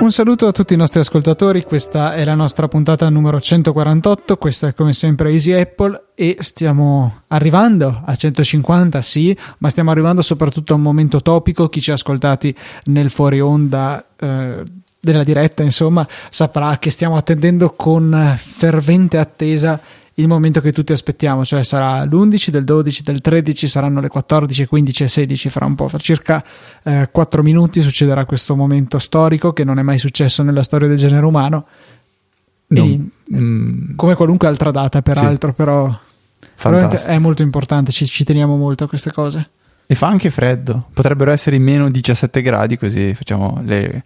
Un saluto a tutti i nostri ascoltatori, questa è la nostra puntata numero 148, questa è come sempre Easy Apple e stiamo arrivando a 150, sì, ma stiamo arrivando soprattutto a un momento topico, chi ci ha ascoltati nel fuori onda eh, della diretta, insomma, saprà che stiamo attendendo con fervente attesa il momento che tutti aspettiamo, cioè sarà l'11, del 12, del 13, saranno le 14, 15 e 16, fra un po', fra circa eh, 4 minuti succederà questo momento storico che non è mai successo nella storia del genere umano, no. e, mm, come qualunque altra data peraltro, sì. però è molto importante, ci, ci teniamo molto a queste cose. E fa anche freddo, potrebbero essere meno 17 gradi, così facciamo le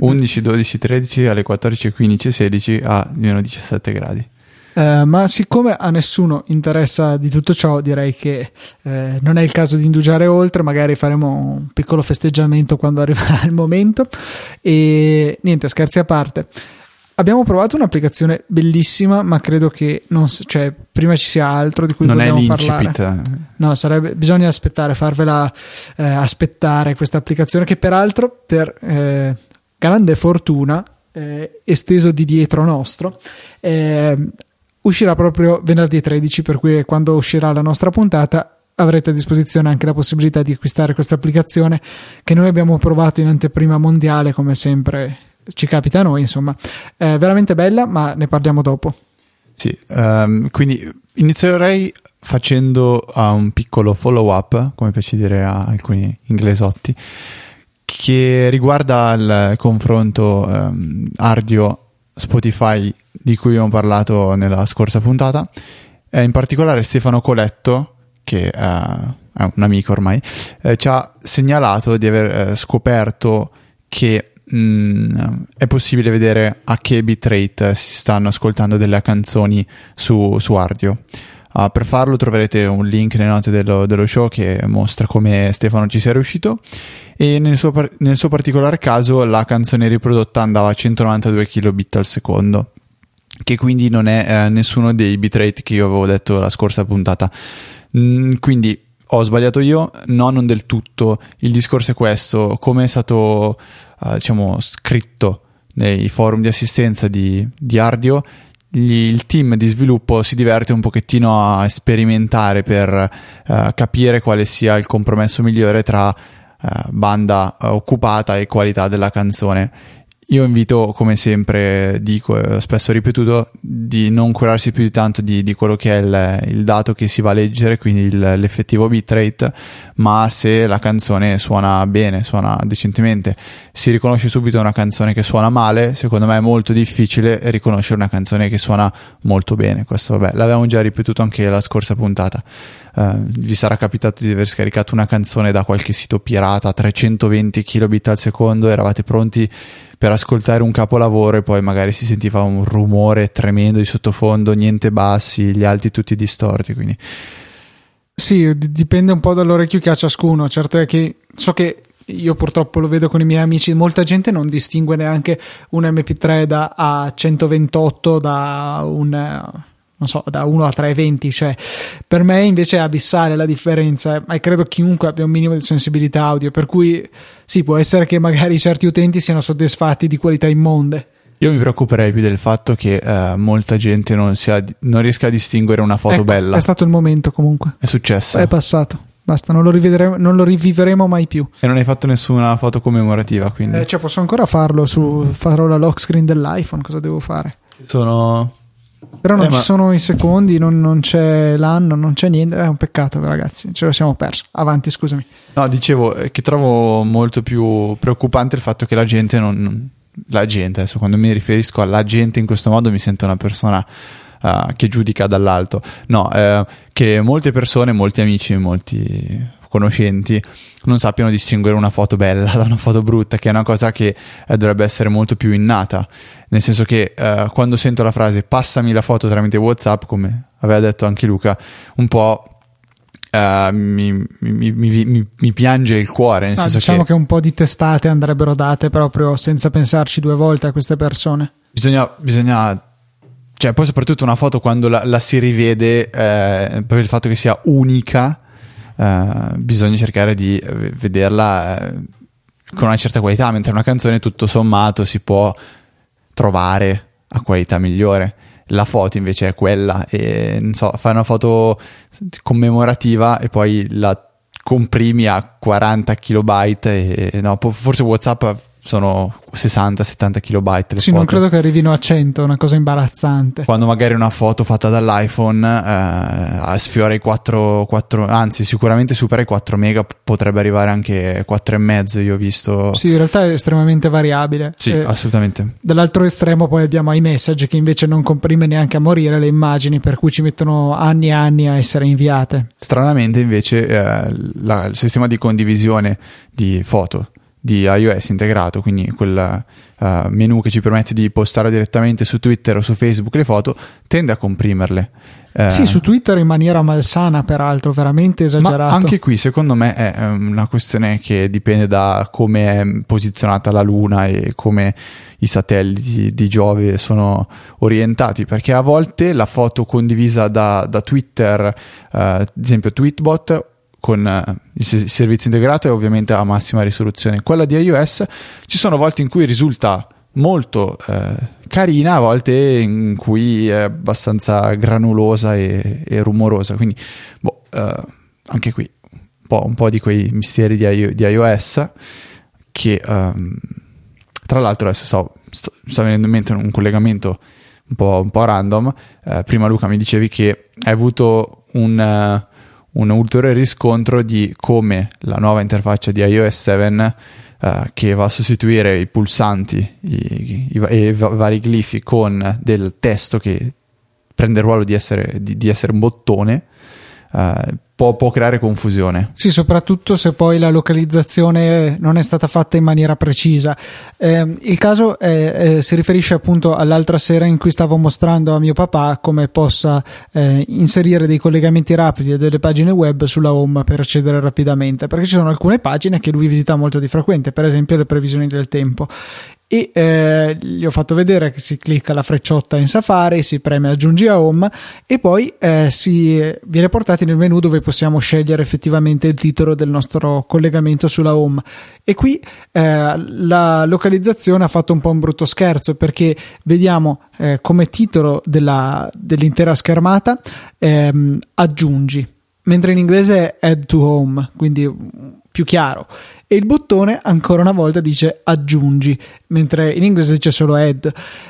11, 12, 13 alle 14, 15 e 16 a meno 17 gradi. Eh, ma siccome a nessuno interessa di tutto ciò, direi che eh, non è il caso di indugiare oltre, magari faremo un piccolo festeggiamento quando arriverà il momento. E niente, scherzi a parte. Abbiamo provato un'applicazione bellissima, ma credo che non, cioè, prima ci sia altro di cui non dobbiamo parlare. No, sarebbe, bisogna aspettare, farvela eh, aspettare questa applicazione che peraltro per eh, grande fortuna eh, esteso di dietro nostro eh, uscirà proprio venerdì 13, per cui quando uscirà la nostra puntata avrete a disposizione anche la possibilità di acquistare questa applicazione che noi abbiamo provato in anteprima mondiale, come sempre ci capita a noi, insomma, è veramente bella, ma ne parliamo dopo. Sì, um, quindi inizierei facendo uh, un piccolo follow up, come piace dire a alcuni inglesotti, che riguarda il confronto um, Ardio Spotify di cui abbiamo parlato nella scorsa puntata. Eh, in particolare Stefano Coletto, che eh, è un amico ormai, eh, ci ha segnalato di aver eh, scoperto che mh, mm, è possibile vedere a che bitrate si stanno ascoltando delle canzoni su, su Ardio. Uh, per farlo troverete un link nelle note dello, dello, show che mostra come Stefano ci sia riuscito e nel suo, nel suo particolare caso la canzone riprodotta andava a 192 kilobit al secondo che quindi non è eh, nessuno dei bitrate che io avevo detto la scorsa puntata. Mm, quindi ho sbagliato io? No, non del tutto. Il discorso è questo: come è stato uh, diciamo, scritto nei forum di assistenza di, di Ardio, gli, il team di sviluppo si diverte un pochettino a sperimentare per uh, capire quale sia il compromesso migliore tra uh, banda occupata e qualità della canzone io invito, come sempre dico, eh, spesso ripetuto, di non curarsi più di tanto di, di quello che è il, il, dato che si va a leggere, quindi il, l'effettivo bitrate, ma se la canzone suona bene, suona decentemente, si riconosce subito una canzone che suona male, secondo me è molto difficile riconoscere una canzone che suona molto bene. Questo, vabbè, l'avevamo già ripetuto anche la scorsa puntata. Uh, vi sarà capitato di aver scaricato una canzone da qualche sito pirata a 320 kilobit al secondo, eravate pronti per ascoltare un capolavoro e poi magari si sentiva un rumore tremendo di sottofondo, niente bassi, gli alti tutti distorti, quindi... Sì, dipende un po' dall'orecchio che ha ciascuno, certo è che so che io purtroppo lo vedo con i miei amici, molta gente non distingue neanche un MP3 da a 128 da un non so, da 1 a 3,20, cioè per me invece è abissale la differenza, ma credo chiunque abbia un minimo di sensibilità audio, per cui sì, può essere che magari certi utenti siano soddisfatti di qualità immonde. Io mi preoccuperei più del fatto che eh, molta gente non, sia, non, riesca a distinguere una foto ecco, bella. È stato il momento comunque. È successo. È passato. Basta, non lo, non lo, riviveremo mai più. E non hai fatto nessuna foto commemorativa, quindi? Eh, cioè, posso ancora farlo su. Farò la lock screen dell'iPhone. Cosa devo fare? Sono però non eh, ci ma... sono i secondi, non, non, c'è l'anno, non c'è niente. È un peccato, ragazzi. Ce lo siamo perso. Avanti, scusami. No, dicevo eh, che trovo molto più preoccupante il fatto che la gente non. La gente, adesso quando mi riferisco alla gente in questo modo mi sento una persona uh, che giudica dall'alto. No, eh, che molte persone, molti amici, molti conoscenti non sappiano distinguere una foto bella da una foto brutta, che è una cosa che eh, dovrebbe essere molto più innata. Nel senso che eh, quando sento la frase passami la foto tramite WhatsApp, come aveva detto anche Luca, un po'. Uh, mi, mi, mi, mi, piange il cuore. No, diciamo che... che... un po' di testate andrebbero date proprio senza pensarci due volte a queste persone. Bisogna, bisogna cioè, poi soprattutto una foto quando la, la si rivede, eh, per il fatto che sia unica, eh, bisogna cercare di vederla eh, con una certa qualità, mentre una canzone tutto sommato si può trovare a qualità migliore. La foto invece è quella e non so, fai una foto commemorativa e poi la comprimi a 40 kilobyte e no, forse WhatsApp sono 60-70 kilobyte. Le sì, foto. non credo che arrivino a 100, una cosa imbarazzante. Quando magari una foto fatta dall'iPhone eh, sfiora i 4, 4, anzi sicuramente supera i 4 mega, potrebbe arrivare anche 4,5 io ho visto. Sì, in realtà è estremamente variabile. Sì, eh, assolutamente. Dall'altro estremo poi abbiamo iMessage che invece non comprime neanche a morire le immagini, per cui ci mettono anni e anni a essere inviate. Stranamente invece eh, la, il sistema di condivisione di foto di iOS integrato, quindi quel uh, menu che ci permette di postare direttamente su Twitter o su Facebook le foto, tende a comprimerle. Uh, sì, su Twitter in maniera malsana, peraltro, veramente esagerato. Ma anche qui, secondo me, è una questione che dipende da come è posizionata la Luna e come i satelliti di Giove sono orientati, perché a volte la foto condivisa da, da Twitter, uh, ad esempio Tweetbot, con eh, il servizio integrato è ovviamente a massima risoluzione. Quella di iOS ci sono volte in cui risulta molto eh, carina, a volte in cui è abbastanza granulosa e, e rumorosa. Quindi, boh, eh, anche qui un po', un po', di quei misteri di, I- di iOS che, um, tra l'altro, adesso sto, sto, sta venendo in mente un collegamento un po', un po random. Eh, prima, Luca, mi dicevi che hai avuto un. Un ulteriore riscontro di come la nuova interfaccia di iOS 7 uh, che va a sostituire i pulsanti i, i, i, i, vari glifi con del testo che prende il ruolo di essere, di, di essere un bottone uh, può, può, creare confusione. Sì, soprattutto se poi la localizzazione non è stata fatta in maniera precisa. Eh, il caso è, eh, si riferisce appunto all'altra sera in cui stavo mostrando a mio papà come possa eh, inserire dei collegamenti rapidi a delle pagine web sulla home per accedere rapidamente, perché ci sono alcune pagine che lui visita molto di frequente, per esempio le previsioni del tempo e eh, gli ho fatto vedere che si clicca la frecciotta in Safari, si preme aggiungi a home e poi eh, si viene portati nel menu dove possiamo scegliere effettivamente il titolo del nostro collegamento sulla home. E qui eh, la localizzazione ha fatto un po' un brutto scherzo perché vediamo eh, come titolo della, dell'intera schermata ehm, aggiungi mentre in inglese è add to home quindi più chiaro e il bottone ancora una volta dice aggiungi, mentre in inglese dice solo add.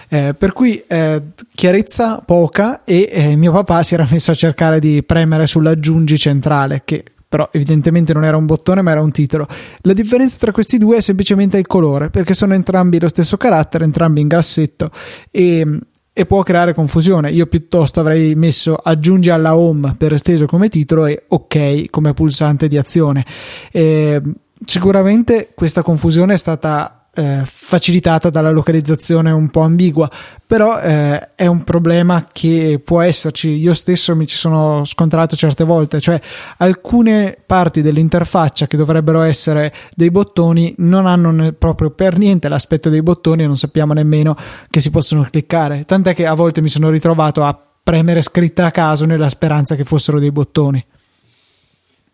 Eh, per cui eh, chiarezza poca e eh, mio papà si era messo a cercare di premere sull'aggiungi centrale, che però evidentemente non era un bottone ma era un titolo. La differenza tra questi due è semplicemente il colore, perché sono entrambi lo stesso carattere, entrambi in grassetto e, e può creare confusione. Io piuttosto avrei messo aggiungi alla home per esteso come titolo e ok come pulsante di azione. E, Sicuramente questa confusione è stata eh, facilitata dalla localizzazione un po' ambigua, però eh, è un problema che può esserci. Io stesso mi ci sono scontrato certe volte, cioè alcune parti dell'interfaccia che dovrebbero essere dei bottoni non hanno proprio per niente l'aspetto dei bottoni e non sappiamo nemmeno che si possono cliccare. Tant'è che a volte mi sono ritrovato a premere scritta a caso nella speranza che fossero dei bottoni.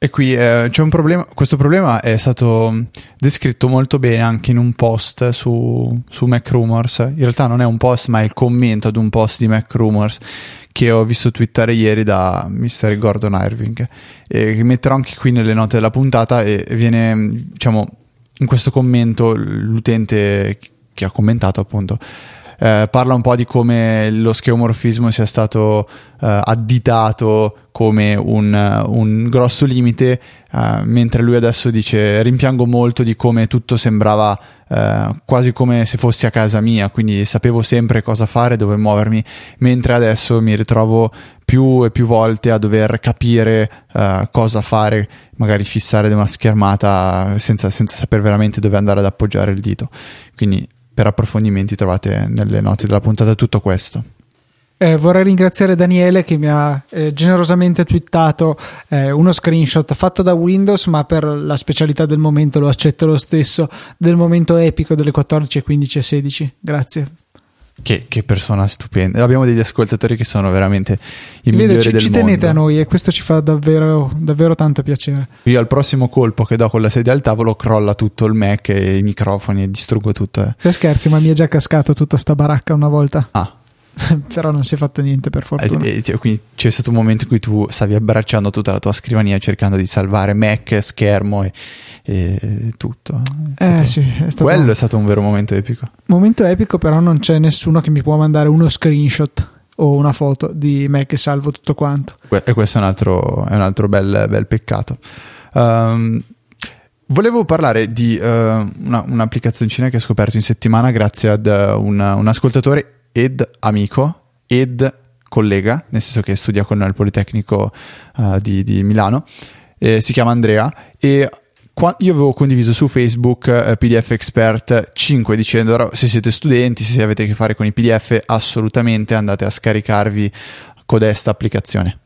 E qui eh, c'è un problema, questo problema è stato descritto molto bene anche in un post su, su Mac Rumors. In realtà non è un post, ma è il commento ad un post di Mac Rumors che ho visto twittare ieri da Mr. Gordon Irving. E metterò anche qui nelle note della puntata. E viene, diciamo, in questo commento l'utente che ha commentato appunto eh, parla un po' di come lo scheomorfismo sia stato eh, additato come un, un grosso limite, eh, mentre lui adesso dice rimpiango molto di come tutto sembrava eh, quasi come se fossi a casa mia, quindi sapevo sempre cosa fare, dove muovermi, mentre adesso mi ritrovo più e più volte a dover capire cosa fare, magari fissare una schermata senza, senza saper veramente dove andare ad appoggiare il dito. Quindi per approfondimenti trovate nelle note della puntata tutto questo. Eh, vorrei ringraziare Daniele che mi ha eh, generosamente twittato eh, uno screenshot fatto da Windows, ma per la specialità del momento lo accetto lo stesso, del momento epico delle 14, 15 e 16. Grazie. Che, che, persona stupenda. Abbiamo degli ascoltatori che sono veramente i Vede, ci, ci mondo. tenete a noi e questo ci fa davvero, davvero tanto piacere. Io al prossimo colpo che do con la sedia al tavolo crolla tutto il Mac e i microfoni e distruggo tutto. Eh. Per scherzi, ma mi è già cascato tutta sta baracca una volta. Ah. Però non si è fatto niente per fortuna. Eh, eh, quindi c'è stato un momento in cui tu stavi abbracciando tutta la tua scrivania cercando di salvare Mac, schermo e, e tutto. È stato... eh sì, è stato Quello è stato un vero momento epico. Momento epico, però non c'è nessuno che mi può mandare uno screenshot o una foto di me che salvo tutto quanto. E questo è un altro, è un altro bel, bel peccato. Um, volevo parlare di uh, una, un'applicazioncina che ho scoperto in settimana grazie ad uh, una, un ascoltatore ed amico ed collega, nel senso che studia con il Politecnico uh, di, di, Milano, eh, si chiama Andrea e io avevo condiviso su Facebook eh, PDF Expert 5 dicendo se siete studenti, se avete a che fare con i PDF, assolutamente andate a scaricarvi codesta applicazione.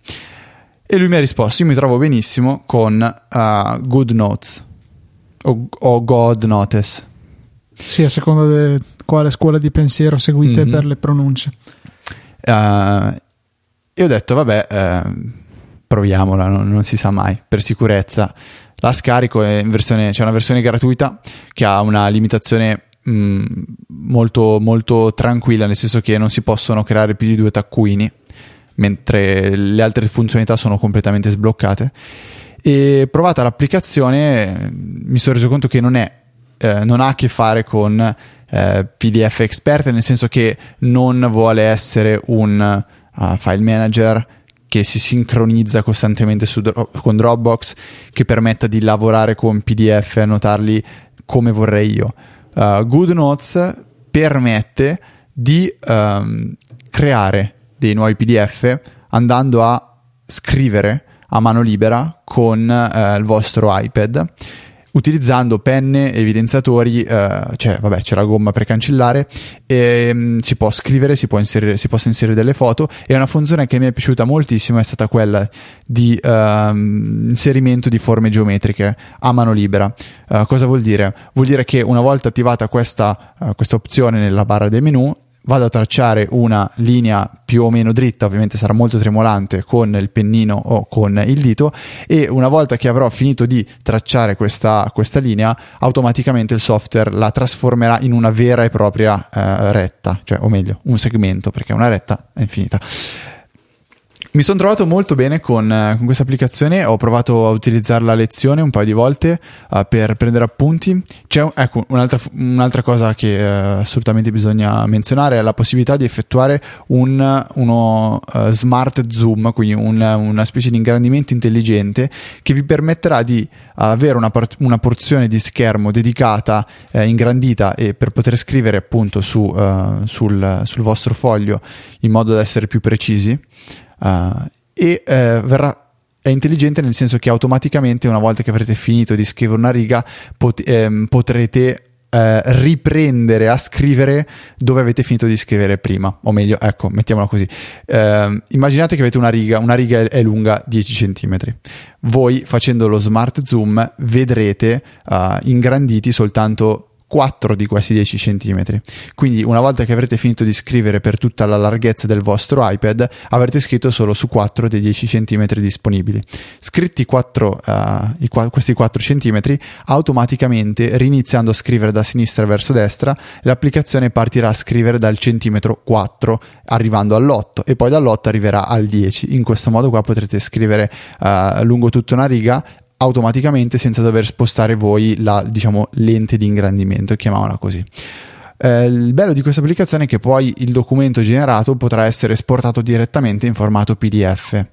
E lui mi ha risposto, io mi trovo benissimo con uh, Good Notes o, o God Notice. Sì, a seconda di quale scuola di pensiero seguite mm-hmm. per le pronunce. Uh, e ho detto, vabbè, uh, proviamola, non, non, si sa mai, per sicurezza. La scarico, versione, c'è una versione gratuita che ha una limitazione mh, mm, molto, molto tranquilla, nel senso che non si possono creare più di due taccuini, mentre le altre funzionalità sono completamente sbloccate. E provata l'applicazione mi sono reso conto che non, è, eh, non ha a che fare con eh, PDF Expert, nel senso che non vuole essere un uh, file manager che si sincronizza costantemente su, con Dropbox, che permetta di lavorare con PDF e annotarli come vorrei io. Uh, GoodNotes permette di um, creare dei nuovi PDF andando a scrivere a mano libera con uh, il vostro iPad utilizzando penne, evidenziatori, eh, cioè vabbè c'è la gomma per cancellare, e, um, si può scrivere, si, può inserire, si possono inserire delle foto e una funzione che mi è piaciuta moltissimo è stata quella di um, inserimento di forme geometriche a mano libera. Uh, cosa vuol dire? Vuol dire che una volta attivata questa, uh, questa opzione nella barra dei menu vado a tracciare una linea più o meno dritta, ovviamente sarà molto tremolante con il pennino o con il dito e una volta che avrò finito di tracciare questa, questa linea, automaticamente il software la trasformerà in una vera e propria eh, retta, cioè o meglio, un segmento perché una retta è infinita. Mi sono trovato molto bene con, eh, con questa applicazione, ho provato a utilizzarla a lezione un paio di volte uh, per prendere appunti. C'è ecco, un'altra, un'altra, cosa che uh, assolutamente bisogna menzionare è la possibilità di effettuare un, uno uh, smart zoom, quindi un, una specie di ingrandimento intelligente che vi permetterà di avere una, part- una porzione di schermo dedicata, ingrandita e per poter scrivere appunto su, sul, sul vostro foglio in modo da essere più precisi. Uh, e uh, verrà è intelligente nel senso che automaticamente una volta che avrete finito di scrivere una riga pot- ehm, potrete eh, riprendere a scrivere dove avete finito di scrivere prima. O meglio ecco mettiamola così. Eh, immaginate che avete una riga una riga è, è lunga 10 cm voi facendo lo smart zoom vedrete uh, ingranditi soltanto 4 di questi 10 cm. Quindi una volta che avrete finito di scrivere per tutta la larghezza del vostro iPad, avrete scritto solo su 4 dei 10 cm disponibili. Scritti 4, uh, i, questi 4 cm, automaticamente riniziando a scrivere da sinistra verso destra, l'applicazione partirà a scrivere dal centimetro 4 arrivando all'8 e poi dall'8 arriverà al 10. In questo modo qua potrete scrivere uh, lungo tutta una riga automaticamente senza dover spostare voi la diciamo, lente di ingrandimento, chiamiamola così. Eh, il bello di questa applicazione è che poi il documento generato potrà essere esportato direttamente in formato PDF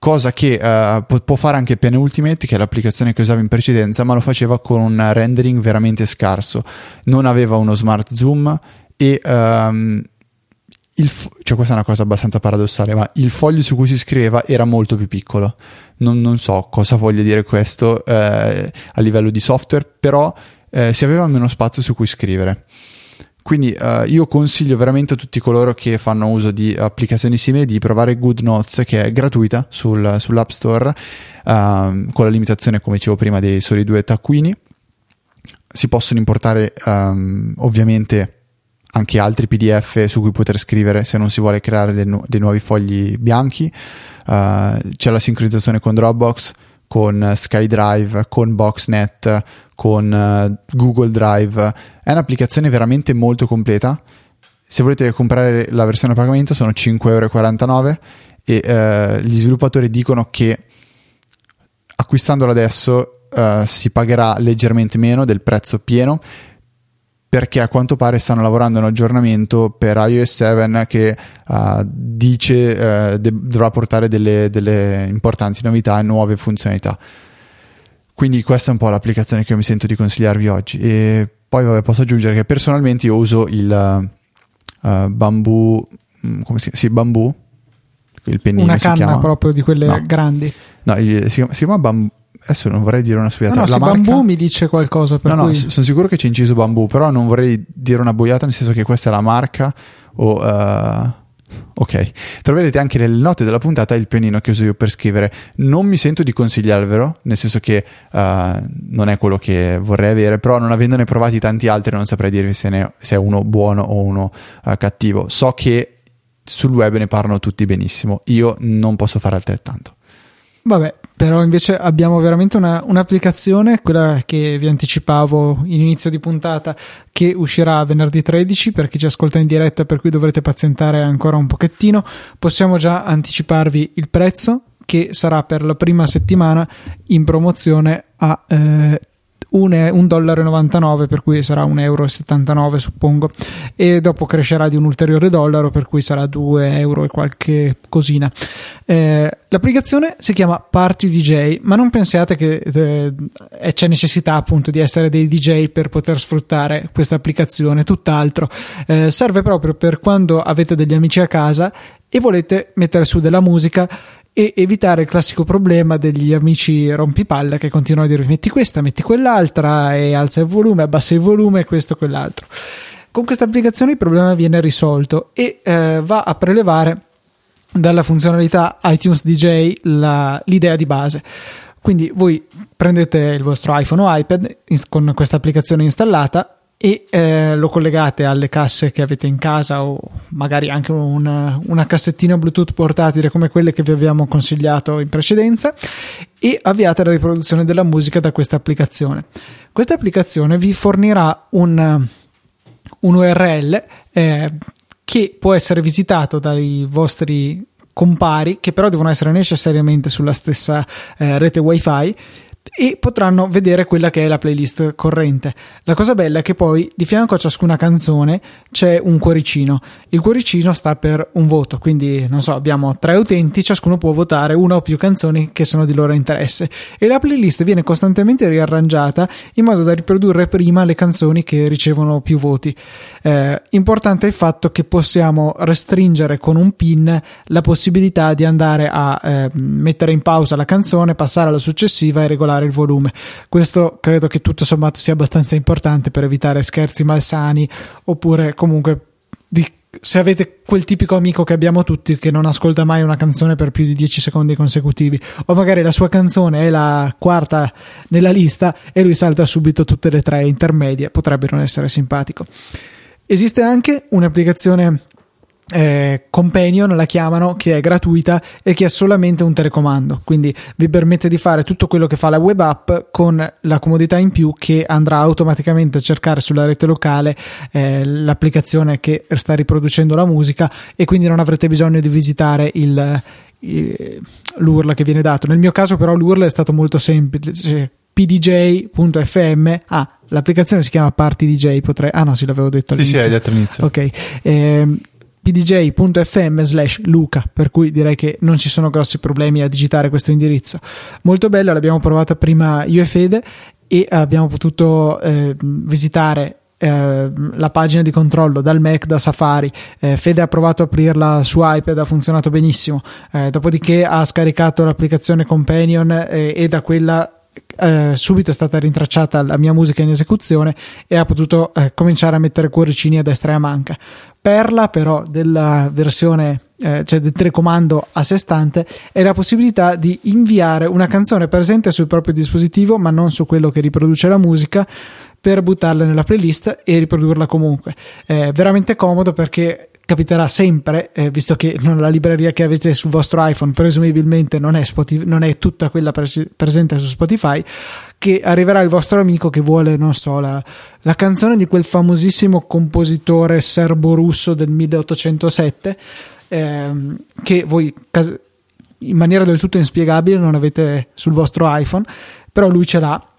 cosa che uh, può fare anche Penultimate, che è l'applicazione che usavo in precedenza, ma lo faceva con un rendering veramente scarso. Non aveva uno smart zoom e um, il, cioè questa è una cosa abbastanza paradossale, ma il foglio su cui si scriveva era molto più piccolo. Non, non so cosa voglia dire questo eh, a livello di software, però eh, si aveva meno spazio su cui scrivere. Quindi eh, io consiglio veramente a tutti coloro che fanno uso di applicazioni simili di provare GoodNotes che è gratuita sul, sull'App Store ehm, con la limitazione come dicevo prima dei soli due taccuini. Si possono importare um, ovviamente anche altri PDF su cui poter scrivere se non si vuole creare dei, nu- dei nuovi fogli bianchi. Uh, c'è la sincronizzazione con Dropbox, con SkyDrive, con Boxnet, con uh, Google Drive. È un'applicazione veramente molto completa. Se volete comprare la versione a pagamento sono 5,49 euro e uh, gli sviluppatori dicono che acquistandola adesso si pagherà leggermente meno del prezzo pieno perché a quanto pare stanno lavorando a un aggiornamento per iOS 7 che uh, dice uh, de- dovrà portare delle, delle, importanti novità e nuove funzionalità. Quindi questa è un po' l'applicazione che io mi sento di consigliarvi oggi. E poi vabbè, posso aggiungere che personalmente io uso il uh, bambù, mm, come si, sì, bambù, il pennino Una canna proprio di quelle no. grandi. No, il, si, chiama, si chiama bambù adesso non vorrei dire una stupidatà. No, no, la marca... bambù mi dice qualcosa. Per no, cui... no, sono sicuro che c'è inciso bambù, però non vorrei dire una boiata, nel senso che questa è la marca o. Uh... Ok, troverete anche nelle note della puntata il pennino che uso io per scrivere. Non mi sento di consigliarvelo, nel senso che uh, non è quello che vorrei avere, però non avendone provati tanti altri non saprei dirvi se, ne, se è uno buono o uno uh, cattivo. So che sul web ne parlano tutti benissimo, io non posso fare altrettanto. Vabbè, però invece abbiamo veramente una, un'applicazione, quella che vi anticipavo in inizio di puntata, che uscirà venerdì 13 per chi ci ascolta in diretta, per cui dovrete pazientare ancora un pochettino. Possiamo già anticiparvi il prezzo che sarà per la prima settimana in promozione a eh, 1,99 dollaro per cui sarà 1,79 euro suppongo. E dopo crescerà di un ulteriore dollaro per cui sarà 2 euro e qualche cosina. Eh, l'applicazione si chiama Party DJ ma non pensiate che eh, c'è necessità appunto di essere dei DJ per poter sfruttare questa applicazione tutt'altro. Eh, serve proprio per quando avete degli amici a casa e volete mettere su della musica e evitare il classico problema degli amici rompipalle che continuano a dire metti questa, metti quell'altra e alza il volume, abbassa il volume, questo, quell'altro. Con questa applicazione il problema viene risolto e eh, va a prelevare dalla funzionalità iTunes DJ la, l'idea di base. Quindi voi prendete il vostro iPhone o iPad con questa applicazione installata e eh, lo collegate alle casse che avete in casa o magari anche una, una, cassettina Bluetooth portatile come quelle che vi abbiamo consigliato in precedenza e avviate la riproduzione della musica da questa applicazione. Questa applicazione vi fornirà un, un URL eh, che può essere visitato dai vostri compari che però devono essere necessariamente sulla stessa eh, rete wifi e potranno vedere quella che è la playlist corrente. La cosa bella è che poi di fianco a ciascuna canzone c'è un cuoricino. Il cuoricino sta per un voto, quindi non so, abbiamo tre utenti, ciascuno può votare una o più canzoni che sono di loro interesse e la playlist viene costantemente riarrangiata in modo da riprodurre prima le canzoni che ricevono più voti. Eh, importante è il fatto che possiamo restringere con un pin la possibilità di andare a eh, mettere in pausa la canzone, passare alla successiva e regolare regolare il volume. Questo credo che tutto sommato sia abbastanza importante per evitare scherzi malsani oppure comunque di, se avete quel tipico amico che abbiamo tutti che non ascolta mai una canzone per più di 10 secondi consecutivi o magari la sua canzone è la quarta nella lista e lui salta subito tutte le tre intermedie, potrebbe non essere simpatico. Esiste anche un'applicazione eh, Companion la chiamano che è gratuita e che è solamente un telecomando. Quindi vi permette di fare tutto quello che fa la web app con la comodità in più che andrà automaticamente a cercare sulla rete locale eh, l'applicazione che sta riproducendo la musica e quindi non avrete bisogno di visitare il, il, l'URL che viene dato. Nel mio caso però l'URL è stato molto semplice. Pdj.fm ah l'applicazione si chiama Party DJ potrei ah no sì l'avevo detto all'inizio sì sì hai detto all'inizio. Ok eh, pdj.fm slash luca per cui direi che non ci sono grossi problemi a digitare questo indirizzo. Molto bello l'abbiamo provata prima io e Fede e abbiamo potuto eh, visitare eh, la pagina di controllo dal Mac da Safari. Eh, Fede ha provato a aprirla su iPad ha funzionato benissimo. Eh, dopodiché ha scaricato l'applicazione Companion eh, e da quella eh, subito è stata rintracciata la mia musica in esecuzione e ha potuto eh, cominciare a mettere cuoricini a destra e a manca. Perla però della versione eh, cioè del telecomando a sé stante è la possibilità di inviare una canzone presente sul proprio dispositivo ma non su quello che riproduce la musica per buttarla nella playlist e riprodurla comunque. È veramente comodo perché capiterà sempre, eh, visto che la libreria che avete sul vostro iPhone presumibilmente non è, Spotify, non è tutta quella pres- presente su Spotify, che arriverà il vostro amico che vuole, non so, la, la canzone di quel famosissimo compositore serbo-russo del 1807, ehm, che voi in maniera del tutto inspiegabile non avete sul vostro iPhone, però lui ce l'ha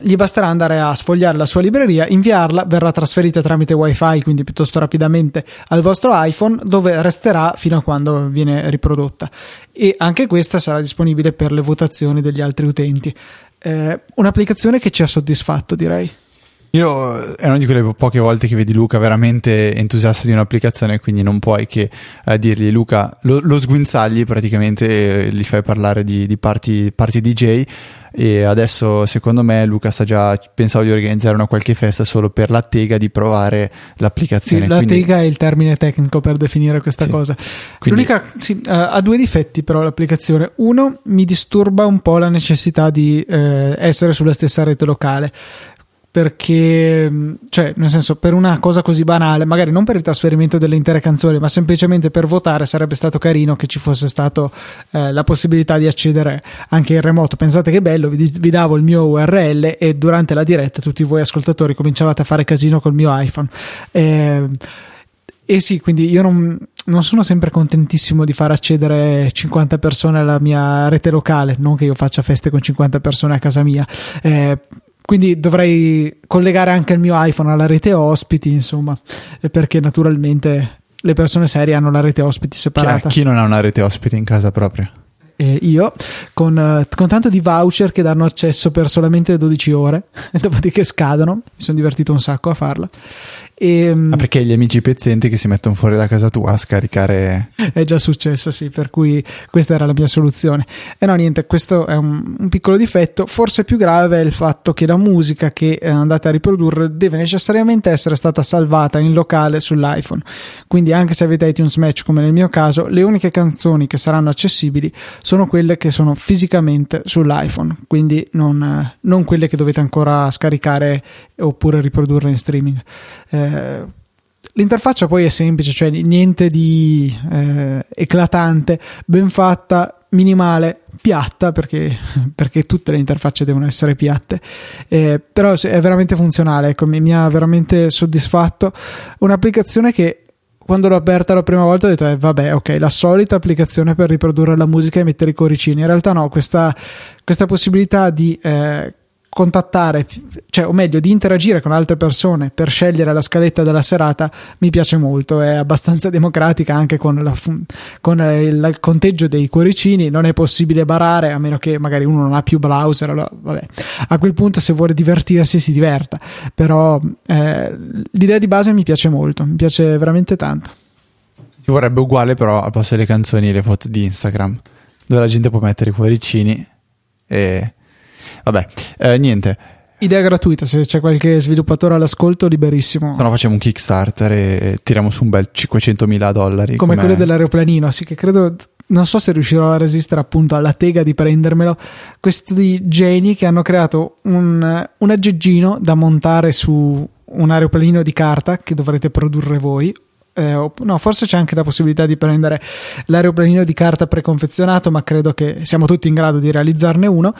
gli basterà andare a sfogliare la sua libreria, inviarla, verrà trasferita tramite wifi, quindi piuttosto rapidamente al vostro iPhone, dove resterà fino a quando viene riprodotta. E anche questa sarà disponibile per le votazioni degli altri utenti. Eh, un'applicazione che ci ha soddisfatto, direi. Io è una di quelle poche volte che vedi Luca veramente entusiasta di un'applicazione, quindi non puoi che eh, dirgli Luca, lo, lo sguinzagli praticamente, eh, gli fai parlare di, di parti, parti DJ e adesso secondo me Luca sta già pensavo di organizzare una qualche festa solo per la tega di provare l'applicazione. Sì, la quindi... tega è il termine tecnico per definire questa sì. cosa. Quindi... L'unica sì, ha due difetti però l'applicazione. Uno mi disturba un po' la necessità di eh, essere sulla stessa rete locale perché, cioè, nel senso, per una cosa così banale, magari non per il trasferimento delle intere canzoni, ma semplicemente per votare, sarebbe stato carino che ci fosse stata eh, la possibilità di accedere anche in remoto. Pensate che bello, vi, vi, davo il mio URL e durante la diretta tutti voi ascoltatori cominciavate a fare casino col mio iPhone. Eh, e sì, quindi io non, non, sono sempre contentissimo di far accedere 50 persone alla mia rete locale, non che io faccia feste con 50 persone a casa mia. Eh, quindi dovrei collegare anche il mio iPhone alla rete ospiti, insomma, perché naturalmente le persone serie hanno la rete ospiti separata. Chi, chi non ha una rete ospiti in casa propria? Eh, io con, uh, con, tanto di voucher che danno accesso per solamente 12 ore, dopodiché scadono. Mi sono divertito un sacco a farla. E, ehm, ah, perché gli amici pezzenti che si mettono fuori da casa tua a scaricare. È già successo, sì, per cui questa era la mia soluzione. E no, niente, questo è un, un piccolo difetto. Forse più grave è il fatto che la musica che eh, andate a riprodurre deve necessariamente essere stata salvata in locale sull'iPhone. Quindi, anche se avete iTunes Match, come nel mio caso, le uniche canzoni che saranno accessibili sono quelle che sono fisicamente sull'iPhone. Quindi, non, eh, non quelle che dovete ancora scaricare oppure riprodurre in streaming. Eh, l'interfaccia poi è semplice, cioè niente di eh, eclatante, ben fatta, minimale, piatta perché, perché, tutte le interfacce devono essere piatte, eh, però è veramente funzionale, ecco, mi, mi, ha veramente soddisfatto. Un'applicazione che quando l'ho aperta la prima volta ho detto, eh, vabbè, ok, la solita applicazione per riprodurre la musica e mettere i cuoricini. In realtà no, questa, questa possibilità di eh, contattare, cioè, o meglio, di interagire con altre persone per scegliere la scaletta della serata mi piace molto. È abbastanza democratica anche con, la, con il, conteggio dei cuoricini. Non è possibile barare a meno che magari uno non ha più browser. Allora, vabbè. A quel punto, se vuole divertirsi, si diverta. Però eh, l'idea di base mi piace molto, mi piace veramente tanto. Ci vorrebbe uguale, però, al posto delle canzoni, le foto di Instagram, dove la gente può mettere i cuoricini e Vabbè, eh, niente. Idea gratuita, se c'è qualche sviluppatore all'ascolto, liberissimo. Se no, facciamo un Kickstarter e tiriamo su un bel 500.000 dollari. Come quello dell'aeroplanino, sì, che credo. Non so se riuscirò a resistere appunto alla tega di prendermelo. Questi geni che hanno creato un, un aggeggino da montare su un aeroplanino di carta che dovrete produrre voi eh, no, forse c'è anche la possibilità di prendere l'aeroplanino di carta preconfezionato, ma credo che siamo tutti in grado di realizzarne uno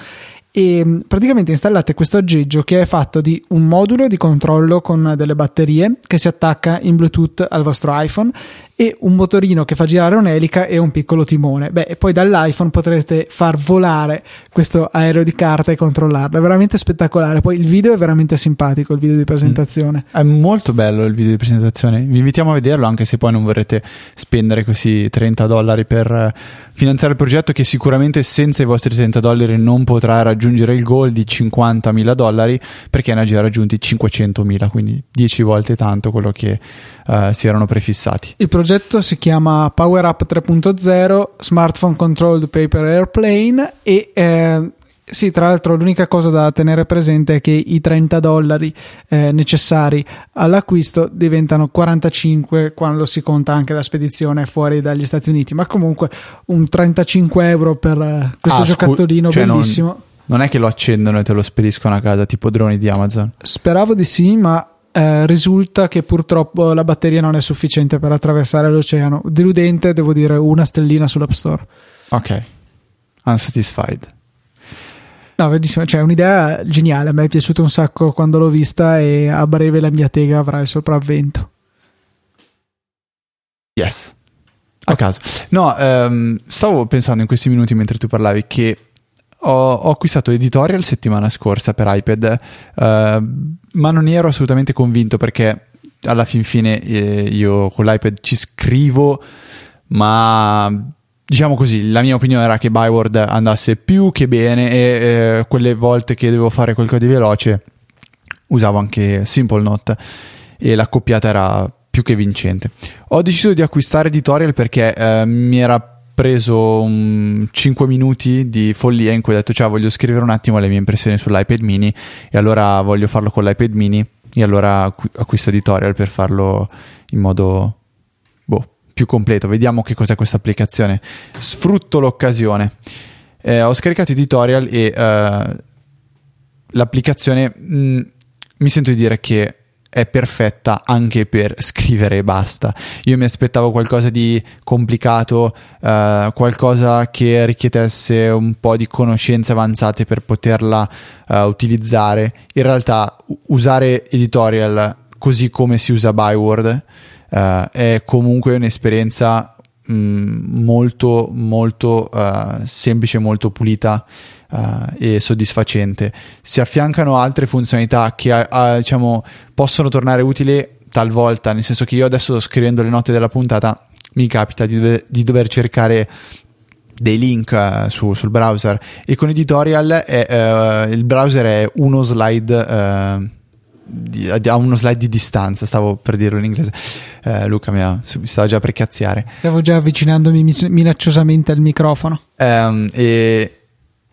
e mm, praticamente installate questo aggeggio che è fatto di un modulo di controllo con delle batterie che si attacca in Bluetooth al vostro iPhone e un motorino che fa girare un'elica e un piccolo timone. Beh, poi dall'iPhone potrete far volare questo aereo di carta e controllarlo. È veramente spettacolare. Poi il video è veramente simpatico, il video di presentazione. Mm. È molto bello il video di presentazione. Vi invitiamo a vederlo anche se poi non vorrete spendere questi 30 dollari per eh, finanziare il progetto che sicuramente senza i vostri 30 dollari non potrà raggiungere il goal di 50.000 dollari perché ne ha già raggiunti 500.000, quindi 10 volte tanto quello che uh, si erano prefissati. Il progetto si chiama Power Up 3.0 Smartphone Controlled Paper Airplane e eh, sì, tra l'altro l'unica cosa da tenere presente è che i 30 dollari eh, necessari all'acquisto diventano 45 quando si conta anche la spedizione fuori dagli Stati Uniti, ma comunque un 35 euro per eh, questo ah, giocattolino scu- cioè bellissimo. Non Non è che lo accendono e te lo spediscono a casa, tipo droni di Amazon. Speravo di sì, ma eh, risulta che purtroppo la batteria non è sufficiente per attraversare l'oceano. Deludente, devo dire, una stellina sull'App Store. Ok, unsatisfied. No, vedissimo, cioè un'idea geniale, a me è piaciuto un sacco quando l'ho vista e a breve la mia tega avrà il sopravvento. Yes. A caso. No, um, stavo pensando in questi minuti mentre tu parlavi che ho, ho, acquistato Editorial settimana scorsa per iPad, uh, ma non ero assolutamente convinto perché alla fin fine eh, io con l'iPad ci scrivo, ma diciamo così, la mia opinione era che Byword andasse più che bene e eh, quelle volte che devo fare qualcosa di veloce usavo anche Simple Note e l'accoppiata era più che vincente. Ho deciso di acquistare Editorial perché eh, mi era preso um, 5 minuti di follia in cui ho detto ciao voglio scrivere un attimo le mie impressioni sull'iPad mini e allora voglio farlo con l'iPad mini e allora acquisto editorial per farlo in modo boh, più completo. Vediamo che cos'è questa applicazione. Sfrutto l'occasione. Eh, ho scaricato editorial e uh, l'applicazione mh, mm, mi sento di dire che è perfetta anche per scrivere e basta. Io mi aspettavo qualcosa di complicato, eh, qualcosa che richiedesse un po' di conoscenze avanzate per poterla eh, utilizzare. In realtà usare editorial così come si usa Byword eh, è comunque un'esperienza mh, mm, molto molto uh, semplice, molto pulita uh, e soddisfacente. Si affiancano altre funzionalità che uh, diciamo, possono tornare utili talvolta, nel senso che io adesso scrivendo le note della puntata mi capita di, dover, di dover cercare dei link uh, su, sul browser. E con editorial è, uh, il browser è uno slide uh, di, a uno slide di distanza stavo per dirlo in inglese. Luca mi, ha, mi, stava già per cazziare stavo già avvicinandomi minacciosamente al microfono. Um, e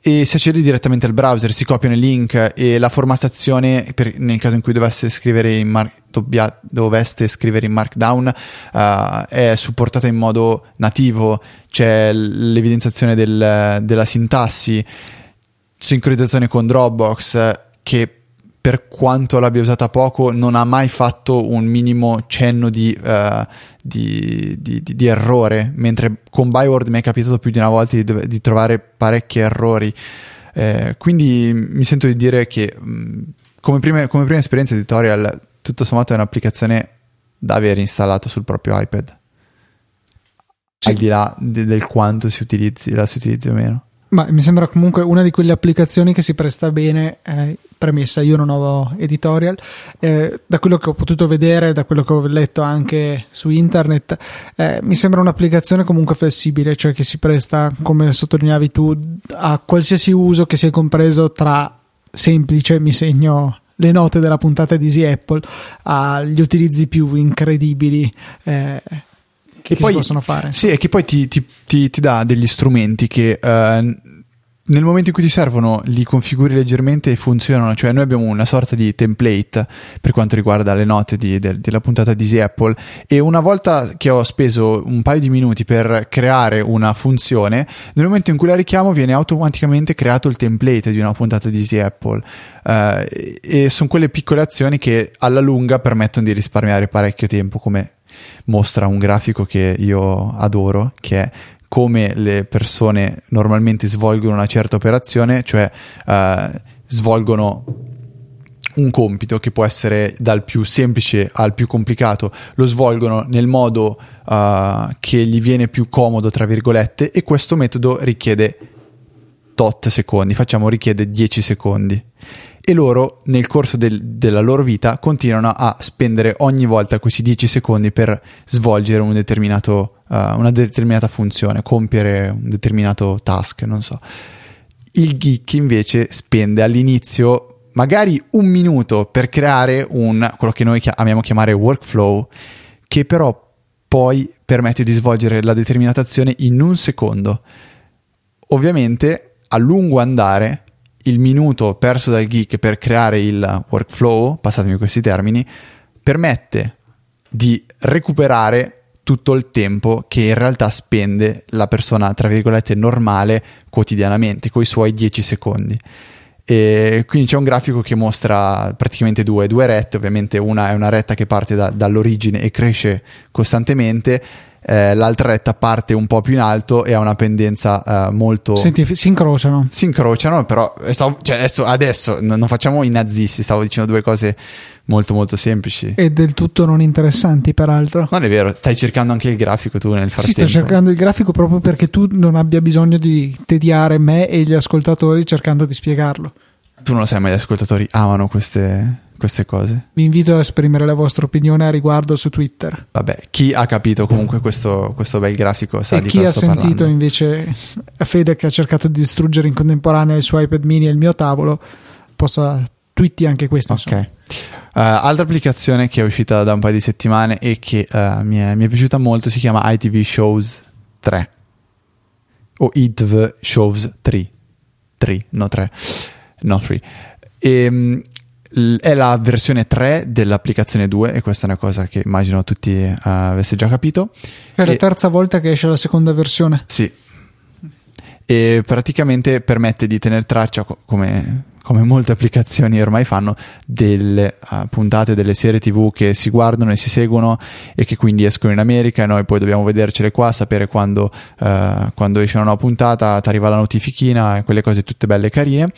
e si accede direttamente al browser, si copiano i link e la formattazione, per, nel caso in cui dovesse scrivere in, mar- dobbia, doveste scrivere in Markdown, uh, è supportata in modo nativo, c'è l'evidenziazione del, della sintassi, sincronizzazione con Dropbox, che per quanto l'abbia usata poco, non ha mai fatto un minimo cenno di, uh, di, di, di, errore, mentre con Byword mi è capitato più di una volta di, trovare parecchi errori. Eh, quindi mi sento di dire che mh, mm, come, prima, come prima esperienza editorial, tutto sommato è un'applicazione da aver installato sul proprio iPad. Sì. Al di là del quanto si utilizzi, la si utilizzi o meno. Ma mi sembra comunque una di quelle applicazioni che si presta bene, eh, premessa, io non ho editorial, eh, da quello che ho potuto vedere, da quello che ho letto anche su internet, eh, mi sembra un'applicazione comunque flessibile, cioè che si presta, come sottolineavi tu, a qualsiasi uso che sia compreso tra semplice, mi segno le note della puntata di Easy Apple, agli utilizzi più incredibili. Eh, che, che poi, si possono fare. Sì, e che poi ti, ti, ti, ti dà degli strumenti che uh, nel momento in cui ti servono li configuri leggermente e funzionano. Cioè, noi abbiamo una sorta di template per quanto riguarda le note di, de, della puntata di Easy Apple. E una volta che ho speso un paio di minuti per creare una funzione, nel momento in cui la richiamo, viene automaticamente creato il template di una puntata di Easy Apple. Uh, e sono quelle piccole azioni che alla lunga permettono di risparmiare parecchio tempo, come mostra un grafico che io adoro, che è come le persone normalmente svolgono una certa operazione, cioè uh, svolgono un compito che può essere dal più semplice al più complicato, lo svolgono nel modo uh, che gli viene più comodo, tra virgolette, e questo metodo richiede tot secondi, facciamo richiede 10 secondi. E loro nel corso del, della loro vita continuano a spendere ogni volta questi 10 secondi per svolgere un determinato, uh, una determinata funzione, compiere un determinato task, non so. Il geek invece spende all'inizio magari un minuto per creare un, quello che noi amiamo chiamare workflow, che però poi permette di svolgere la determinata azione in un secondo. Ovviamente a lungo andare il minuto perso dal geek per creare il workflow, passatemi questi termini, permette di recuperare tutto il tempo che in realtà spende la persona, tra virgolette, normale quotidianamente, con i suoi 10 secondi. E quindi c'è un grafico che mostra praticamente due, due rette, ovviamente una è una retta che parte da, dall'origine e cresce costantemente, eh, l'altra retta parte un po' più in alto e ha una pendenza eh, molto... Senti, si incrociano. Si incrociano, però stavo, cioè adesso, adesso non facciamo i nazisti, stavo dicendo due cose molto molto semplici. E del tutto non interessanti, peraltro. Non è vero, stai cercando anche il grafico tu nel frattempo. Sì, sto cercando il grafico proprio perché tu non abbia bisogno di tediare me e gli ascoltatori cercando di spiegarlo. Tu non lo sai, ma gli ascoltatori amano queste, queste cose. Vi invito a esprimere la vostra opinione a riguardo su Twitter. Vabbè, chi ha capito comunque questo, questo bel grafico sa e di chi ha sentito parlando. invece Fede che ha cercato di distruggere in contemporanea il suo iPad mini e il mio tavolo possa twitti anche questo. Ok. Uh, altra applicazione che è uscita da un paio di settimane e che uh, mi, è, mi è piaciuta molto si chiama ITV Shows 3 o ITV Shows 3 3, no 3 no 3 e, l- è la versione 3 dell'applicazione 2 e questa è una cosa che immagino tutti uh, aveste già capito È la E- terza volta che esce la seconda versione. sì. E praticamente permette di tenere traccia, co- come, come molte applicazioni ormai fanno, delle uh, puntate delle serie TV che si guardano e si seguono e che quindi escono in America e noi poi dobbiamo vedercele qua, sapere quando, uh, quando esce una nuova puntata, ti arriva la notifichina e quelle cose tutte belle e carine.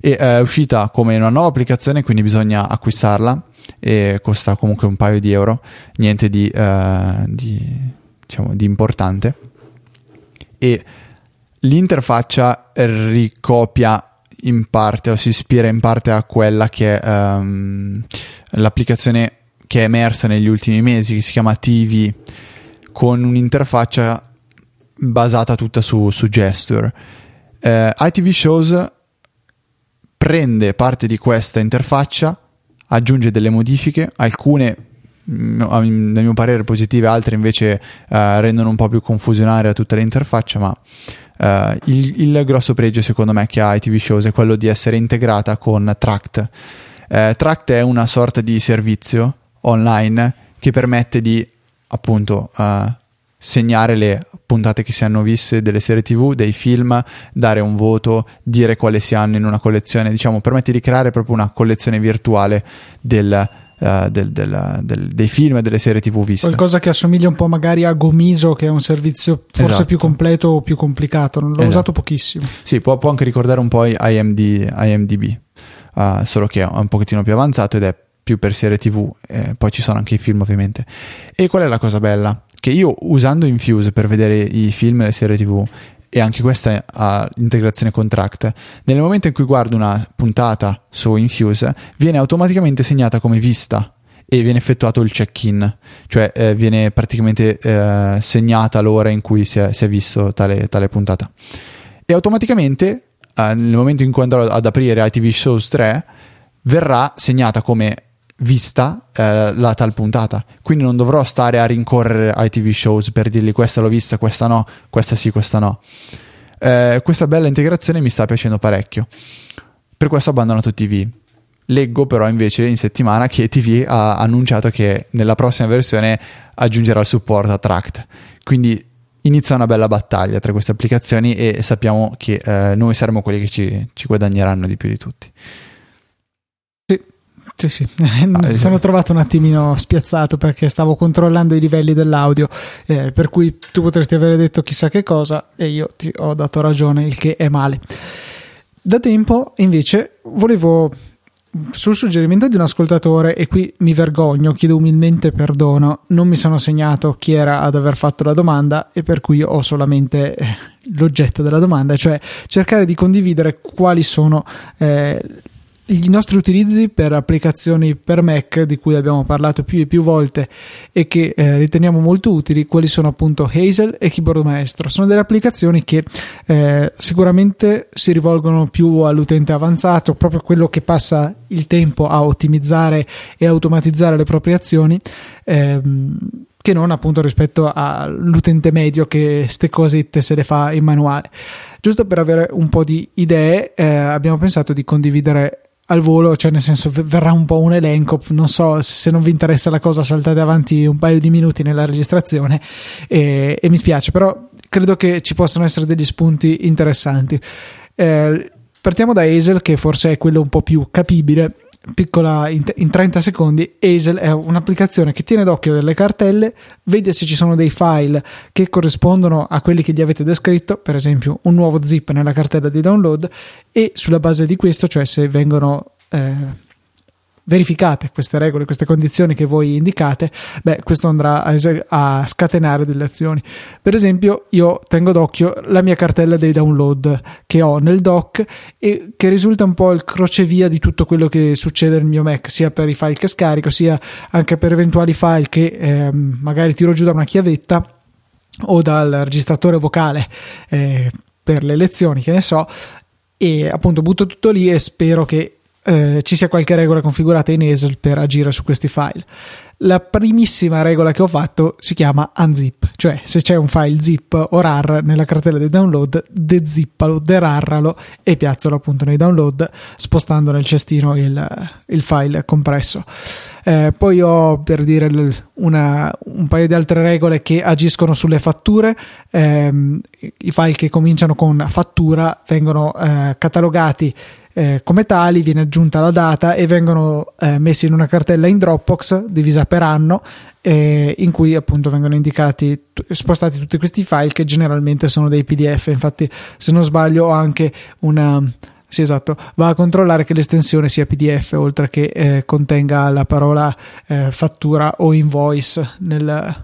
E uh, è uscita come una nuova applicazione, quindi bisogna acquistarla e costa comunque un paio di euro, niente di, di, diciamo, di importante. E l'interfaccia ricopia in parte o si ispira in parte a quella che è ehm, l'applicazione che è emersa negli ultimi mesi, che si chiama TV, con un'interfaccia basata tutta su, su gesture. Eh, ITV Shows prende parte di questa interfaccia, aggiunge delle modifiche, alcune mm, a mio parere positive, altre invece eh, rendono un po' più confusionaria tutta l'interfaccia, ma eh, il, il grosso pregio secondo me che ha ITV Shows è quello di essere integrata con Tract. Eh, Tract è una sorta di servizio online che permette di appunto eh, segnare le puntate che si hanno viste delle serie tv, dei film, dare un voto, dire quale si hanno in una collezione, diciamo permette di creare proprio una collezione virtuale del, eh, del- del- del- dei film e delle serie tv viste. Qualcosa che assomiglia un po' magari a Gomiso, che è un servizio forse Esatto. più completo o più complicato. Non l'ho Esatto. usato pochissimo. Sì, può, può anche ricordare un po' IMD, IMDb, uh, solo che è un pochettino più avanzato ed è più per serie tv, eh, poi ci sono anche i film ovviamente. E qual è la cosa bella? Che io usando Infuse per vedere i film e le serie tv, e anche questa ha integrazione con Tract, nel momento in cui guardo una puntata su Infuse, viene automaticamente segnata come vista e viene effettuato il check-in, cioè eh, viene praticamente eh, segnata l'ora in cui si è, si è visto tale, tale puntata. E automaticamente, eh, nel momento in cui andrò ad aprire ITV Shows 3, verrà segnata come vista eh, la tal puntata. Quindi non dovrò stare a rincorrere ITV Shows per dirgli questa l'ho vista, questa no, questa sì, questa no. Eh, questa bella integrazione mi sta piacendo parecchio. Per questo ho abbandonato TV. Leggo però invece in settimana che TV ha annunciato che nella prossima versione aggiungerà il supporto a Tract. Quindi inizia una bella battaglia tra queste applicazioni e sappiamo che eh, noi saremo quelli che ci, ci guadagneranno di più di tutti. Sì, sì. Mi Ah, sì. sono trovato un attimino spiazzato perché stavo controllando i livelli dell'audio, eh, per cui tu potresti aver detto chissà che cosa e io ti ho dato ragione, il che è male. Da tempo, invece, volevo, sul suggerimento di un ascoltatore, e qui mi vergogno, chiedo umilmente perdono, non mi sono segnato chi era ad aver fatto la domanda e per cui ho solamente eh, l'oggetto della domanda, cioè cercare di condividere quali sono eh, i nostri utilizzi per applicazioni per Mac di cui abbiamo parlato più e più volte e che eh, riteniamo molto utili, quali sono appunto Hazel e Keyboard Maestro. Sono delle applicazioni che eh, sicuramente si rivolgono più all'utente avanzato, proprio quello che passa il tempo a ottimizzare e automatizzare le proprie azioni. ehm, che non appunto rispetto all'utente medio che ste cosette se le fa in manuale. Giusto per avere un po' di idee, eh, abbiamo pensato di condividere al volo, cioè nel senso verrà un po' un elenco, non so se non vi interessa la cosa saltate avanti un paio di minuti nella registrazione e, e mi spiace, però credo che ci possano essere degli spunti interessanti. Eh, partiamo da Hazel che forse è quello un po' più capibile piccola in, in 30 secondi Hazel è un'applicazione che tiene d'occhio delle cartelle vede se ci sono dei file che corrispondono a quelli che gli avete descritto per esempio un nuovo zip nella cartella di download e sulla base di questo cioè se vengono eh, verificate queste regole, queste condizioni che voi indicate, beh, questo andrà a, a, scatenare delle azioni. Per esempio, io tengo d'occhio la mia cartella dei download che ho nel dock e che risulta un po' il crocevia di tutto quello che succede nel mio Mac, sia per i file che scarico, sia anche per eventuali file che eh, magari tiro giù da una chiavetta o dal registratore vocale eh, per le lezioni, che ne so, e appunto butto tutto lì e spero che eh, ci sia qualche regola configurata in Hazel per agire su questi file. La primissima regola che ho fatto si chiama unzip, cioè se c'è un file zip o rar nella cartella dei download, dezippalo, derarralo e piazzalo appunto nei download spostando nel cestino il, il file compresso. Eh, poi ho per dire una, un paio di altre regole che agiscono sulle fatture. Eh, I file che cominciano con fattura vengono eh, catalogati eh, come tali, viene aggiunta la data e vengono eh, messi in una cartella in Dropbox divisa per anno eh, in cui appunto vengono indicati spostati tutti questi file che generalmente sono dei PDF. Infatti, se non sbaglio, ho anche una sì, esatto. Va a controllare che l'estensione sia PDF oltre che eh, contenga la parola eh, fattura o invoice nel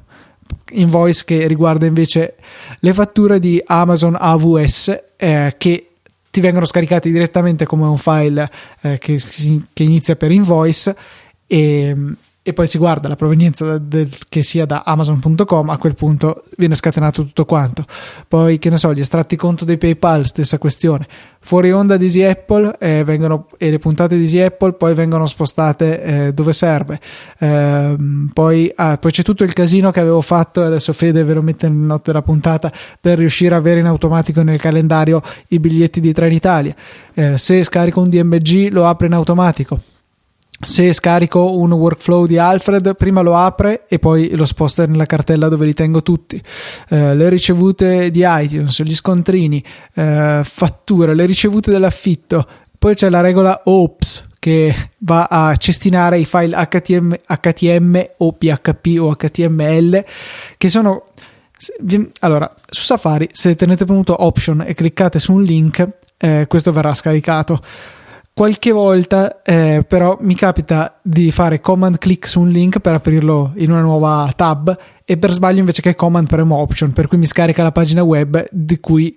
invoice che riguarda invece le fatture di Amazon AWS eh, che ti vengono scaricati direttamente come un file eh, che, che, inizia per invoice e, e, poi si guarda la provenienza del, che sia da amazon.com a quel punto viene scatenato tutto quanto. Poi che ne so gli estratti conto dei paypal stessa questione. Fuori onda di Easy Apple eh, vengono, e le puntate di Easy Apple poi vengono spostate eh, dove serve. Eh, poi, ah, poi, c'è tutto il casino che avevo fatto adesso Fede ve lo mette nel notte della puntata per riuscire a avere in automatico nel calendario i biglietti di Trenitalia. Eh, se scarico un DMG lo apre in automatico se scarico un workflow di Alfred, prima lo apre e poi lo sposta nella cartella dove li tengo tutti. Eh, le ricevute di iTunes, gli scontrini, eh, fatture, le ricevute dell'affitto. Poi c'è la regola OPS che va a cestinare i file HTM, HTM o PHP o HTML che sono allora su Safari se tenete premuto option e cliccate su un link eh, questo verrà scaricato Qualche volta eh, però mi capita di fare command click su un link per aprirlo in una nuova tab e per sbaglio invece che command premo option, per cui mi scarica la pagina web di cui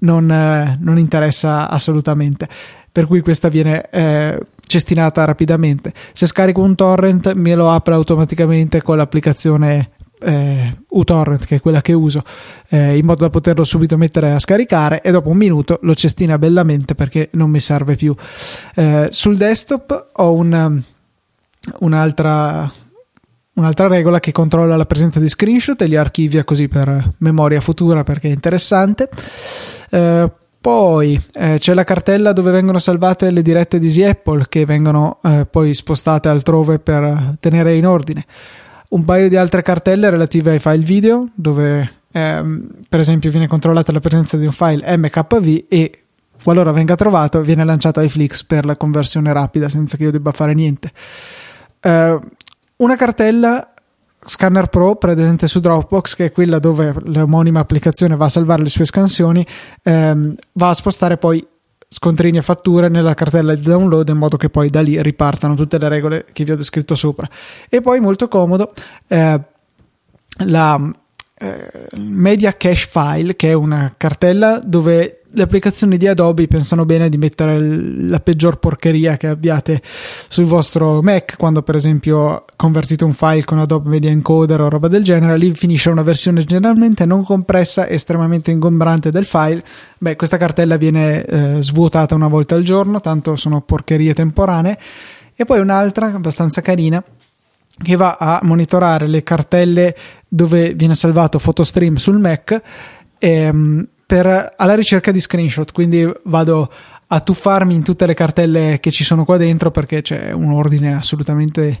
non, eh, non interessa assolutamente. Per cui questa viene eh, cestinata rapidamente. Se scarico un torrent me lo apre automaticamente con l'applicazione eh, uTorrent, che è quella che uso, eh, in modo da poterlo subito mettere a scaricare e dopo un minuto lo cestina bellamente perché non mi serve più. Eh, sul desktop ho un, un'altra, un'altra regola che controlla la presenza di screenshot e li archivia così per memoria futura perché è interessante. Eh, poi eh, c'è la cartella dove vengono salvate le dirette di Apple che vengono eh, poi spostate altrove per tenere in ordine un paio di altre cartelle relative ai file video, dove ehm, per esempio viene controllata la presenza di un file MKV e qualora venga trovato viene lanciato iFlix per la conversione rapida senza che io debba fare niente. Eh, una cartella Scanner Pro presente su Dropbox, che è quella dove l'omonima applicazione va a salvare le sue scansioni, ehm, va a spostare poi scontrini e fatture nella cartella di download in modo che poi da lì ripartano tutte le regole che vi ho descritto sopra. E poi molto comodo eh, la eh, Media Cache File, che è una cartella dove le applicazioni di Adobe pensano bene di mettere la peggior porcheria che abbiate sul vostro Mac quando per esempio convertite un file con Adobe Media Encoder o roba del genere lì finisce una versione generalmente non compressa estremamente ingombrante del file. Beh questa cartella viene eh, svuotata una volta al giorno tanto sono porcherie temporanee. E poi un'altra abbastanza carina che va a monitorare le cartelle dove viene salvato PhotoStream sul Mac ehm, per, alla ricerca di screenshot, quindi vado a tuffarmi in tutte le cartelle che ci sono qua dentro perché c'è un ordine assolutamente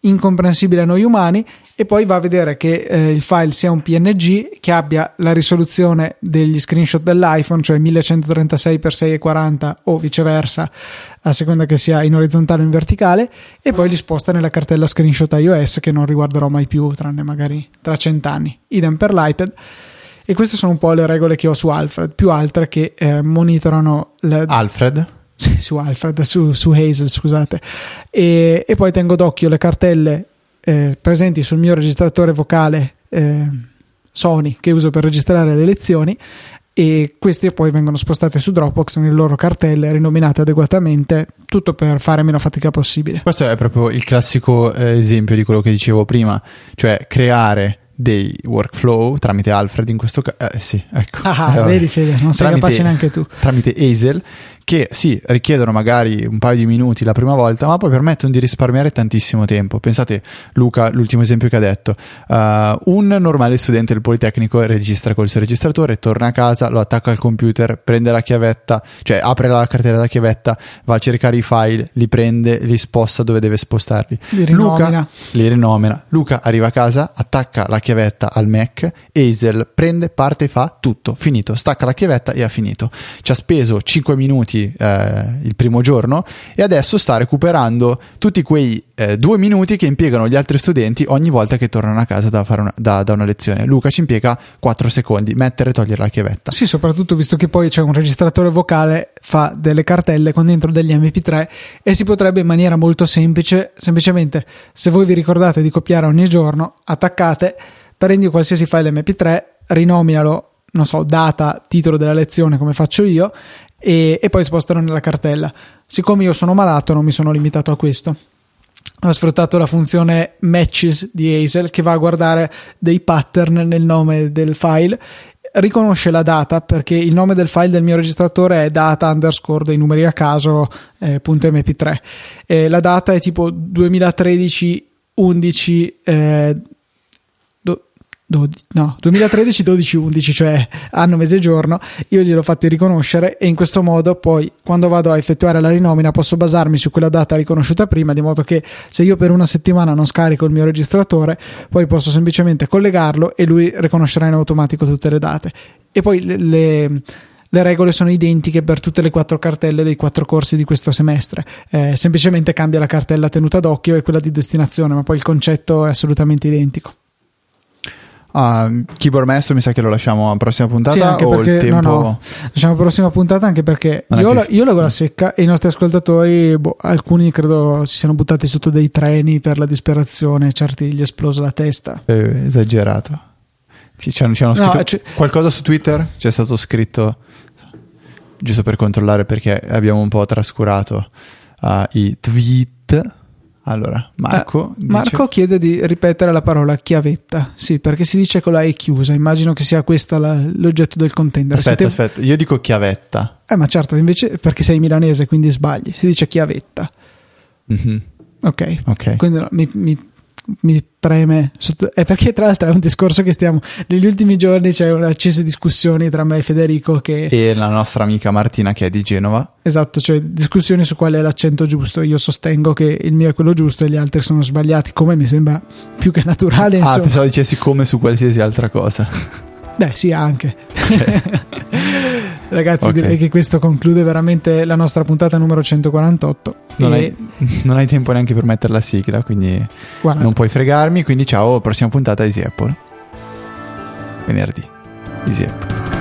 incomprensibile a noi umani e poi va a vedere che eh, il file sia un PNG che abbia la risoluzione degli screenshot dell'iPhone, cioè 1136x640 o viceversa, a seconda che sia in orizzontale o in verticale, e poi li sposta nella cartella screenshot iOS che non riguarderò mai più, tranne magari tra cent'anni. Idem per l'iPad. E queste sono un po' le regole che ho su Alfred, più altre che eh, monitorano. Le... Alfred? Sì, su Alfred, su, su Hazel, scusate. E, e, poi tengo d'occhio le cartelle eh, presenti sul mio registratore vocale eh, Sony che uso per registrare le lezioni e queste poi vengono spostate su Dropbox nelle loro cartelle rinominate adeguatamente, tutto per fare meno fatica possibile. Questo è proprio il classico eh, esempio di quello che dicevo prima, cioè creare dei workflow tramite Alfred in questo caso. Eh, sì, ecco. Ah, eh, vedi Fede, non sei tramite, capace neanche tu. Tramite Hazel che sì, richiedono magari un paio di minuti la prima volta, ma poi permettono di risparmiare tantissimo tempo. Pensate, Luca, l'ultimo esempio che ha detto, uh, un normale studente del Politecnico registra col suo registratore, torna a casa, lo attacca al computer, prende la chiavetta, cioè apre la cartella da chiavetta, va a cercare i file, li prende, li sposta dove deve spostarli. Li rinomina. Luca li rinomina. Luca arriva a casa, attacca la chiavetta al Mac, Hazel prende, parte fa tutto, finito, stacca la chiavetta e ha finito. Ci ha speso 5 minuti minuti eh, il primo giorno e adesso sta recuperando tutti quei eh, due minuti che impiegano gli altri studenti ogni volta che tornano a casa da, una, da, da una lezione. Luca ci impiega 4 secondi, mettere e togliere la chiavetta. Sì, soprattutto visto che poi c'è un registratore vocale, fa delle cartelle con dentro degli MP3 e si potrebbe in maniera molto semplice, semplicemente se voi vi ricordate di copiare ogni giorno, attaccate, prendi qualsiasi file MP3, rinominalo non so, data, titolo della lezione come faccio io e, e poi spostano nella cartella. Siccome io sono malato, non mi sono limitato a questo. Ho sfruttato la funzione matches di Hazel che va a guardare dei pattern nel nome del file. Riconosce la data perché il nome del file del mio registratore è data underscore dei numeri a caso eh, .mp3 eh, la data è tipo 2013 11 eh, Do, no, 2013, 12, 11, cioè anno, mese e giorno, io gliel'ho fatti riconoscere e in questo modo poi quando vado a effettuare la rinomina posso basarmi su quella data riconosciuta prima, di modo che se io per una settimana non scarico il mio registratore, poi posso semplicemente collegarlo e lui riconoscerà in automatico tutte le date. E poi le, le le regole sono identiche per tutte le quattro cartelle dei quattro corsi di questo semestre. Eh, semplicemente cambia la cartella tenuta d'occhio e quella di destinazione, ma poi il concetto è assolutamente identico. Uh, keyboard maestro mi sa che lo lasciamo alla prossima puntata sì, o perché, il tempo... No, no, lasciamo alla prossima puntata anche perché io, la, io leggo la secca e i nostri ascoltatori, boh, alcuni credo si siano buttati sotto dei treni per la disperazione, certi gli è esplosa la testa. Eh, esagerato. Sì, ci hanno, ci hanno scritto no, c- qualcosa su Twitter, c'è stato scritto, giusto per controllare perché abbiamo un po' trascurato uh, i tweet allora, Marco, eh, Marco chiede di ripetere la parola chiavetta. Sì, perché si dice con la E chiusa. Immagino che sia questo l'oggetto del contender. Aspetta, Siete... aspetta, io dico chiavetta. Eh, ma certo, invece perché sei milanese, quindi sbagli. Si dice chiavetta. Mm-hmm. Ok, ok. Quindi no, mi, mi mi preme è perché tra l'altro è un discorso che stiamo negli ultimi giorni c'è accese discussioni tra me e Federico che... e la nostra amica Martina che è di Genova esatto cioè discussioni su qual è l'accento giusto io sostengo che il mio è quello giusto e gli altri sono sbagliati come mi sembra più che naturale ah, insomma. ah pensavo dicessi come su qualsiasi altra cosa beh sì anche okay. Ragazzi, okay. direi che questo conclude veramente la nostra puntata numero 148. Non, e... hai, non hai, tempo neanche per mettere la sigla, quindi Guarda. non puoi fregarmi. Quindi ciao, prossima puntata di Easy Apple. Venerdì. Easy Apple.